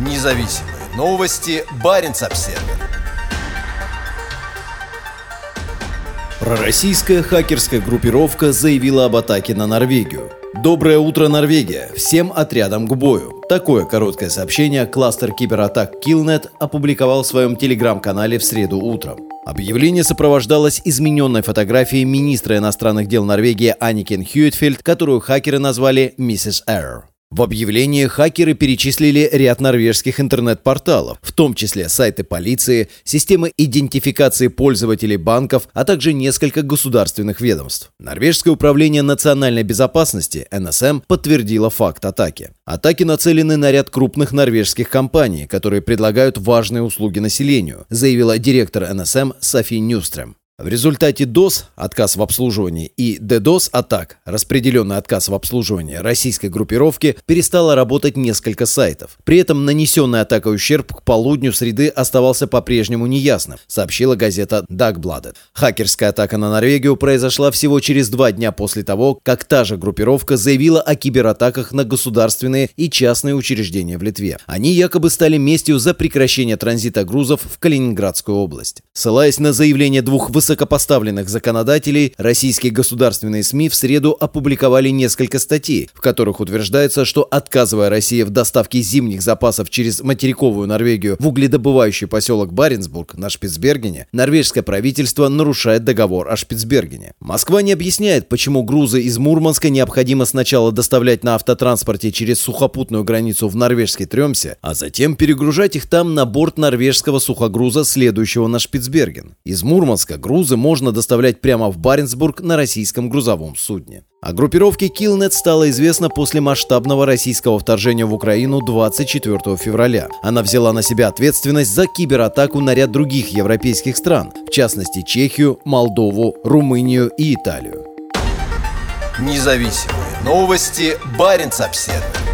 Независимые новости. Барин обсерва Пророссийская хакерская группировка заявила об атаке на Норвегию. Доброе утро, Норвегия! Всем отрядам к бою! Такое короткое сообщение кластер кибератак Killnet опубликовал в своем телеграм-канале в среду утром. Объявление сопровождалось измененной фотографией министра иностранных дел Норвегии Аникен Хьюитфельд, которую хакеры назвали «Миссис Эрр». В объявлении хакеры перечислили ряд норвежских интернет-порталов, в том числе сайты полиции, системы идентификации пользователей банков, а также несколько государственных ведомств. Норвежское управление национальной безопасности, НСМ, подтвердило факт атаки. Атаки нацелены на ряд крупных норвежских компаний, которые предлагают важные услуги населению, заявила директор НСМ Софи Нюстрем. В результате DOS, отказ в обслуживании, и DDoS атак, распределенный отказ в обслуживании российской группировки, перестало работать несколько сайтов. При этом нанесенный атакой ущерб к полудню среды оставался по-прежнему неясным, сообщила газета Dagbladet. Хакерская атака на Норвегию произошла всего через два дня после того, как та же группировка заявила о кибератаках на государственные и частные учреждения в Литве. Они якобы стали местью за прекращение транзита грузов в Калининградскую область. Ссылаясь на заявление двух высоких высокопоставленных законодателей российские государственные СМИ в среду опубликовали несколько статей, в которых утверждается, что отказывая России в доставке зимних запасов через материковую Норвегию в угледобывающий поселок Баренцбург на Шпицбергене, норвежское правительство нарушает договор о Шпицбергене. Москва не объясняет, почему грузы из Мурманска необходимо сначала доставлять на автотранспорте через сухопутную границу в норвежской Тремсе, а затем перегружать их там на борт норвежского сухогруза, следующего на Шпицберген. Из Мурманска груз грузы можно доставлять прямо в Баренцбург на российском грузовом судне. О группировке Killnet стало известно после масштабного российского вторжения в Украину 24 февраля. Она взяла на себя ответственность за кибератаку на ряд других европейских стран, в частности Чехию, Молдову, Румынию и Италию. Независимые новости. Барин обседный.